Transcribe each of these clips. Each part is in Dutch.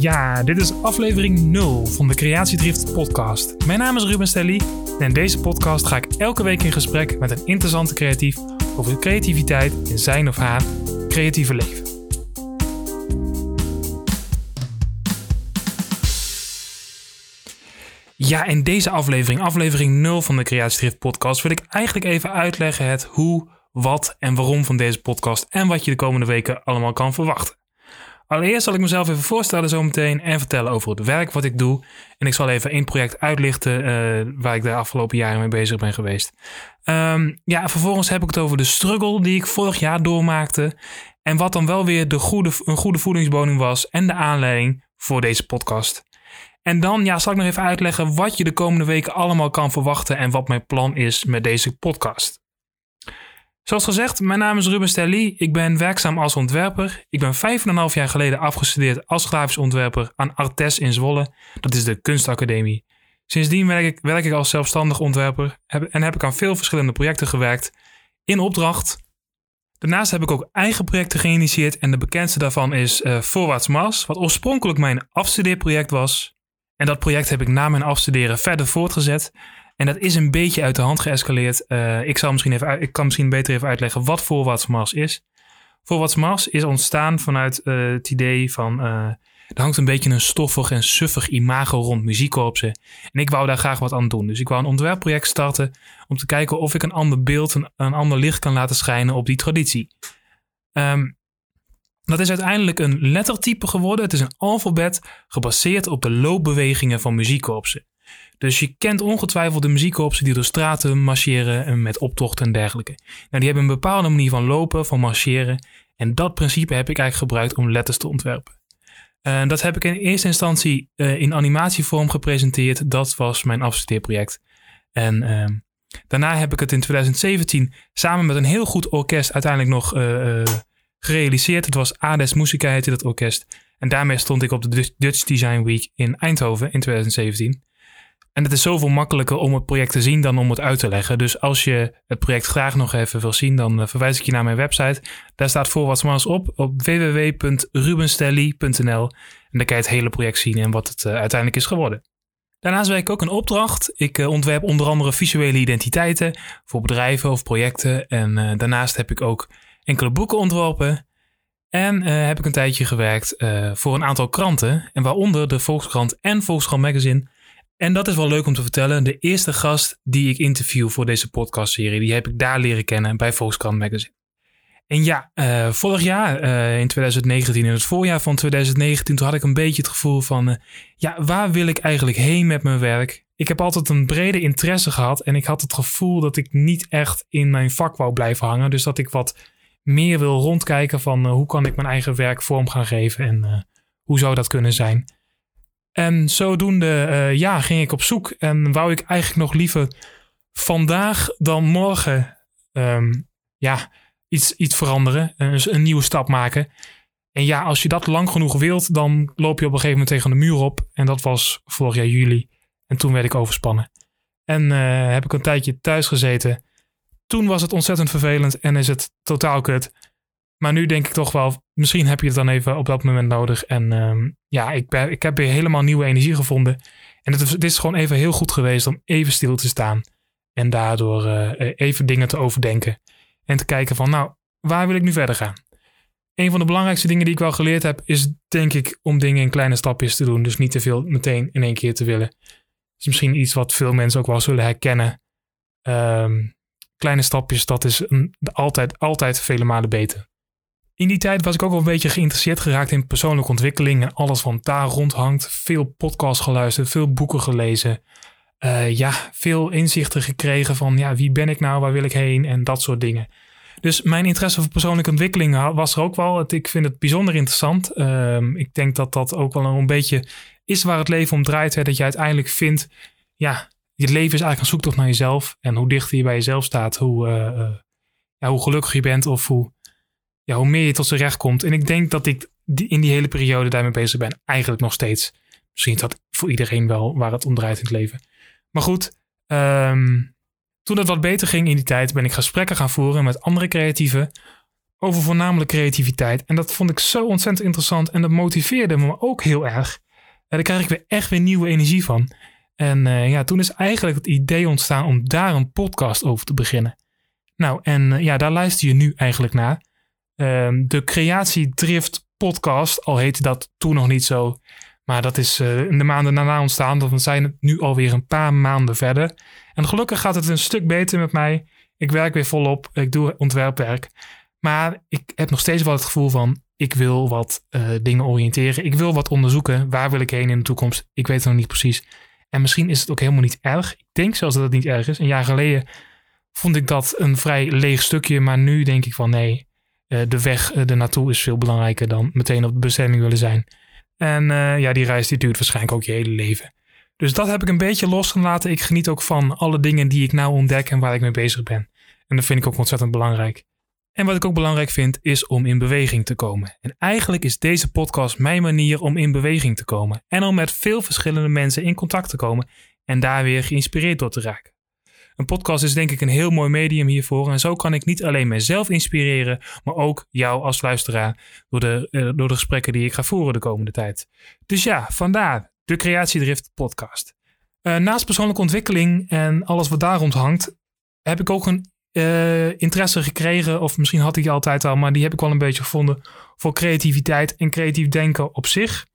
Ja, dit is aflevering 0 van de Creatiedrift podcast. Mijn naam is Ruben Stelly en in deze podcast ga ik elke week in gesprek met een interessante creatief over creativiteit in zijn of haar creatieve leven. Ja, in deze aflevering, aflevering 0 van de Creatiedrift podcast, wil ik eigenlijk even uitleggen het hoe, wat en waarom van deze podcast en wat je de komende weken allemaal kan verwachten. Allereerst zal ik mezelf even voorstellen zometeen en vertellen over het werk wat ik doe. En ik zal even één project uitlichten uh, waar ik de afgelopen jaren mee bezig ben geweest. Um, ja, vervolgens heb ik het over de struggle die ik vorig jaar doormaakte. En wat dan wel weer de goede, een goede voedingsbodem was en de aanleiding voor deze podcast. En dan ja, zal ik nog even uitleggen wat je de komende weken allemaal kan verwachten en wat mijn plan is met deze podcast. Zoals gezegd, mijn naam is Ruben Stelly. Ik ben werkzaam als ontwerper. Ik ben vijf en een half jaar geleden afgestudeerd als grafisch ontwerper aan Artes in Zwolle. Dat is de kunstacademie. Sindsdien werk ik, werk ik als zelfstandig ontwerper en heb ik aan veel verschillende projecten gewerkt in opdracht. Daarnaast heb ik ook eigen projecten geïnitieerd en de bekendste daarvan is uh, Voorwaarts Mars, wat oorspronkelijk mijn afstudeerproject was. En dat project heb ik na mijn afstuderen verder voortgezet. En dat is een beetje uit de hand geëscaleerd. Uh, ik, zal misschien even, ik kan misschien beter even uitleggen wat Voorwaarts Mars is. Voorwaarts Mars is ontstaan vanuit uh, het idee van... Uh, er hangt een beetje een stoffig en suffig imago rond muziekkorpsen. En ik wou daar graag wat aan doen. Dus ik wou een ontwerpproject starten om te kijken of ik een ander beeld, een, ander licht kan laten schijnen op die traditie. Um, dat is uiteindelijk een lettertype geworden. Het is een alfabet gebaseerd op de loopbewegingen van muziekkorpsen. Dus je kent ongetwijfeld de muziekkorpsen die door straten marcheren en met optochten en dergelijke. Nou, die hebben een bepaalde manier van lopen, van marcheren. En dat principe heb ik eigenlijk gebruikt om letters te ontwerpen. Uh, dat heb ik in eerste instantie uh, in animatievorm gepresenteerd. Dat was mijn afstudeerproject. En uh, daarna heb ik het in 2017 samen met een heel goed orkest uiteindelijk nog uh, gerealiseerd. Het was Ades Musica heette dat orkest. En daarmee stond ik op de Dutch Design Week in Eindhoven in 2017. En het is zoveel makkelijker om het project te zien dan om het uit te leggen. Dus als je het project graag nog even wil zien, dan eh, verwijs ik je naar mijn website. Daar staat Voorwaarts op op www.rubenstelly.nl. En dan kan je het hele project zien en wat het uh, uiteindelijk is geworden. Daarnaast werk ik ook een opdracht. Ik uh, ontwerp onder andere visuele identiteiten voor bedrijven of projecten. En daarnaast heb ik ook enkele boeken ontworpen. En heb ik een tijdje gewerkt voor een aantal kranten. En waaronder de Volkskrant en Volkskrant Magazine. En dat is wel leuk om te vertellen. De eerste gast die ik interview voor deze podcastserie, die heb ik daar leren kennen bij Volkskrant Magazine. En ja, uh, vorig jaar, uh, in 2019, in het voorjaar van 2019, toen had ik een beetje het gevoel van, uh, ja, waar wil ik eigenlijk heen met mijn werk? Ik heb altijd een brede interesse gehad en ik had het gevoel dat ik niet echt in mijn vak wou blijven hangen. Dus dat ik wat meer wil rondkijken van hoe kan ik mijn eigen werk vorm gaan geven en hoe zou dat kunnen zijn. En zodoende uh, ja, ging ik op zoek en wou ik eigenlijk nog liever vandaag dan morgen um, ja, iets, iets veranderen, een, een, nieuwe stap maken. En ja, als je dat lang genoeg wilt, dan loop je op een gegeven moment tegen de muur op. En dat was vorig jaar juli. En toen werd ik overspannen. En uh, heb ik een tijdje thuis gezeten. Toen was het ontzettend vervelend en is het totaal kut. Maar nu denk ik toch wel, misschien heb je het dan even op dat moment nodig. En um, ja, ik, ben, ik heb weer helemaal nieuwe energie gevonden. En het is, gewoon even heel goed geweest om even stil te staan. En daardoor uh, even dingen te overdenken. En te kijken van, nou, waar wil ik nu verder gaan? Een van de belangrijkste dingen die ik wel geleerd heb, is denk ik om dingen in kleine stapjes te doen. Dus niet te veel meteen in één keer te willen. Dat is misschien iets wat veel mensen ook wel zullen herkennen. Um, kleine stapjes, dat is een, altijd, altijd vele malen beter. In die tijd was ik ook wel een beetje geïnteresseerd geraakt in persoonlijke ontwikkeling en alles wat daar rondhangt. Veel podcasts geluisterd, veel boeken gelezen. Uh, ja, veel inzichten gekregen van ja, wie ben ik nou, waar wil ik heen en dat soort dingen. Dus mijn interesse voor persoonlijke ontwikkeling was er ook wel. Ik vind het bijzonder interessant. Uh, ik denk dat dat ook wel een beetje is waar het leven om draait. Hè? Dat je uiteindelijk vindt, ja, je leven is eigenlijk een zoektocht naar jezelf. En hoe dichter je bij jezelf staat, hoe, uh, uh, ja, hoe gelukkig je bent of hoe ja, hoe meer je tot z'n recht komt. En ik denk dat ik in die hele periode daarmee bezig ben. Eigenlijk nog steeds. Misschien is dat voor iedereen wel waar het om draait in het leven. Maar goed, um, toen het wat beter ging in die tijd, ben ik gesprekken gaan voeren met andere creatieven. over voornamelijk creativiteit. En dat vond ik zo ontzettend interessant en dat motiveerde me ook heel erg. En daar krijg ik weer echt weer nieuwe energie van. En uh, ja, toen is eigenlijk het idee ontstaan om daar een podcast over te beginnen. Nou, en uh, ja, daar luister je nu eigenlijk naar. Uh, de Creatiedrift podcast, al heette dat toen nog niet zo. Maar dat is uh, in de maanden daarna ontstaan. We zijn nu alweer een paar maanden verder. En gelukkig gaat het een stuk beter met mij. Ik werk weer volop. Ik doe ontwerpwerk. Maar ik heb nog steeds wel het gevoel van: ik wil wat uh, dingen oriënteren. Ik wil wat onderzoeken. Waar wil ik heen in de toekomst? Ik weet het nog niet precies. En misschien is het ook helemaal niet erg. Ik denk zelfs dat het niet erg is. Een jaar geleden vond ik dat een vrij leeg stukje. Maar nu denk ik van nee, de weg uh, ernaartoe is veel belangrijker dan meteen op de bestemming willen zijn. En uh, ja, die reis die duurt waarschijnlijk ook je hele leven. Dus dat heb ik een beetje losgelaten. Ik geniet ook van alle dingen die ik nou ontdek en waar ik mee bezig ben. En dat vind ik ook ontzettend belangrijk. En wat ik ook belangrijk vind, is om in beweging te komen. En eigenlijk is deze podcast mijn manier om in beweging te komen. En om met veel verschillende mensen in contact te komen en daar weer geïnspireerd door te raken. Een podcast is denk ik een heel mooi medium hiervoor. En zo kan ik niet alleen mezelf inspireren, maar ook jou als luisteraar door de, uh, door de gesprekken die ik ga voeren de komende tijd. Dus ja, vandaar de Creatiedrift podcast. Uh, naast persoonlijke ontwikkeling en alles wat daar rond hangt, heb ik ook een uh, interesse gekregen, of misschien had ik die altijd al, maar die heb ik wel een beetje gevonden voor creativiteit en creatief denken op zich.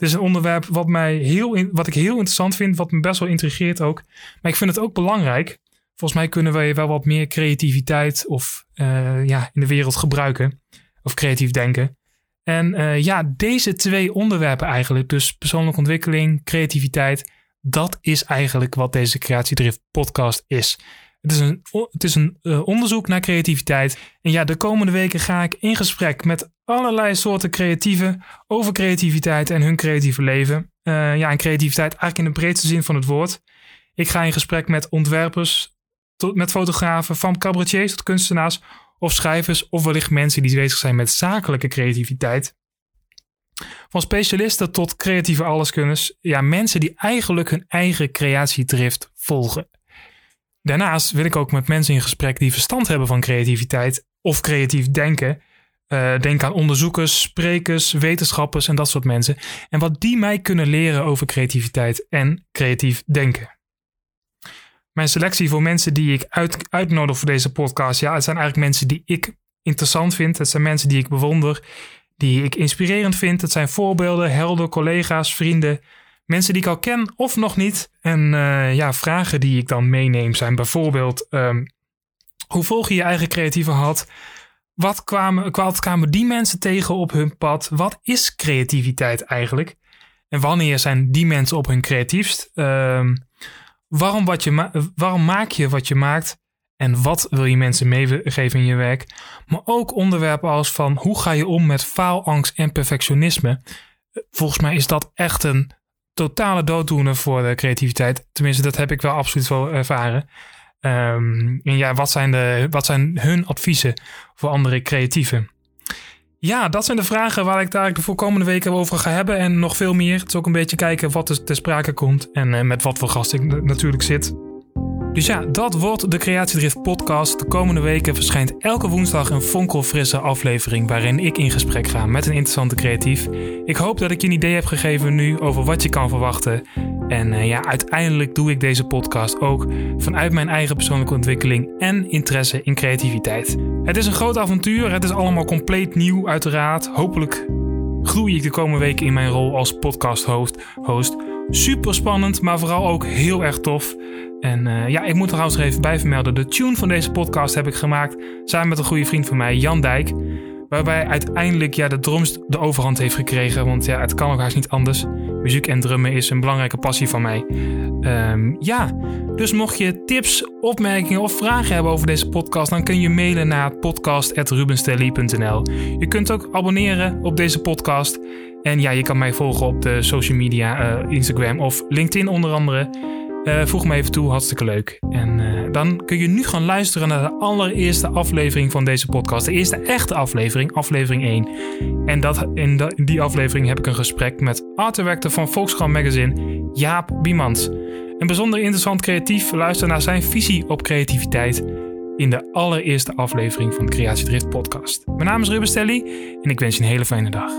Het is een onderwerp wat, mij heel in, wat ik heel interessant vind, wat me best wel intrigeert ook. Maar ik vind het ook belangrijk. Volgens mij kunnen wij wel wat meer creativiteit of uh, ja, in de wereld gebruiken. Of creatief denken. En uh, ja, deze twee onderwerpen eigenlijk, dus persoonlijke ontwikkeling, creativiteit, dat is eigenlijk wat deze Creatiedrift podcast is. Het is een, het is een uh, onderzoek naar creativiteit. En ja, de komende weken ga ik in gesprek met allerlei soorten creatieven over creativiteit en hun creatieve leven. Uh, ja, en creativiteit eigenlijk in de breedste zin van het woord. Ik ga in gesprek met ontwerpers, met fotografen, van cabaretiers tot kunstenaars of schrijvers of wellicht mensen die bezig zijn met zakelijke creativiteit. Van specialisten tot creatieve alleskunners. Ja, mensen die eigenlijk hun eigen creatiedrift volgen. Daarnaast wil ik ook met mensen in gesprek die verstand hebben van creativiteit of creatief denken. Uh, denk aan onderzoekers, sprekers, wetenschappers en dat soort mensen. En wat die mij kunnen leren over creativiteit en creatief denken. Mijn selectie voor mensen die ik uit, uitnodig voor deze podcast, ja, het zijn eigenlijk mensen die ik interessant vind. Het zijn mensen die ik bewonder, die ik inspirerend vind. Het zijn voorbeelden, helden, collega's, vrienden, Mensen die ik al ken of nog niet. En uh, ja, vragen die ik dan meeneem zijn bijvoorbeeld: um, hoe volg je je eigen creatieve had? Wat kwamen, wat die mensen tegen op hun pad? Wat is creativiteit eigenlijk? En wanneer zijn die mensen op hun creatiefst? Um, waarom, wat je ma waarom maak je wat je maakt? En wat wil je mensen meegeven in je werk? Maar ook onderwerpen als van hoe ga je om met faalangst en perfectionisme? Volgens mij is dat echt een totale dooddoener voor de creativiteit. Tenminste, dat heb ik wel absoluut wel ervaren. Um, en ja, wat zijn, de, wat zijn hun adviezen voor andere creatieven? Ja, dat zijn de vragen waar ik daar de komende weken over ga hebben. En nog veel meer. Het is ook een beetje kijken wat er ter sprake komt. En uh, met wat voor gast ik natuurlijk zit. Dus ja, dat wordt de Creatiedrift podcast. De komende weken verschijnt elke woensdag een fonkelfrisse aflevering waarin ik in gesprek ga met een interessante creatief. Ik hoop dat ik je een idee heb gegeven nu over wat je kan verwachten. En uh, ja, uiteindelijk doe ik deze podcast ook vanuit mijn eigen persoonlijke ontwikkeling en interesse in creativiteit. Het is een groot avontuur, het is allemaal compleet nieuw uiteraard. Hopelijk groei ik de komende weken in mijn rol als podcast host. Super spannend, maar vooral ook heel erg tof. En uh, ja, ik moet trouwens er even bij vermelden. De tune van deze podcast heb ik gemaakt samen met een goede vriend van mij, Jan Dijk. Waarbij uiteindelijk ja, de drums de overhand heeft gekregen. Want ja, het kan ook haast niet anders. Muziek en drummen is een belangrijke passie van mij. Um, ja, dus mocht je tips, opmerkingen of vragen hebben over deze podcast, dan kun je mailen naar podcast.rubenstelly.nl. Je kunt ook abonneren op deze podcast. En ja, je kan mij volgen op de social media, uh, Instagram of LinkedIn onder andere. Uh, voeg me even toe, hartstikke leuk. En uh, dan kun je nu gaan luisteren naar de allereerste aflevering van deze podcast. De eerste echte aflevering, aflevering 1. En dat, in die aflevering heb ik een gesprek met art director van Volkskrant Magazine, Jaap Biemans. Een bijzonder interessant creatief, luister naar zijn visie op creativiteit. in de allereerste aflevering van de Creatiedrift podcast. Mijn naam is Ruben Stelly en ik wens je een hele fijne dag.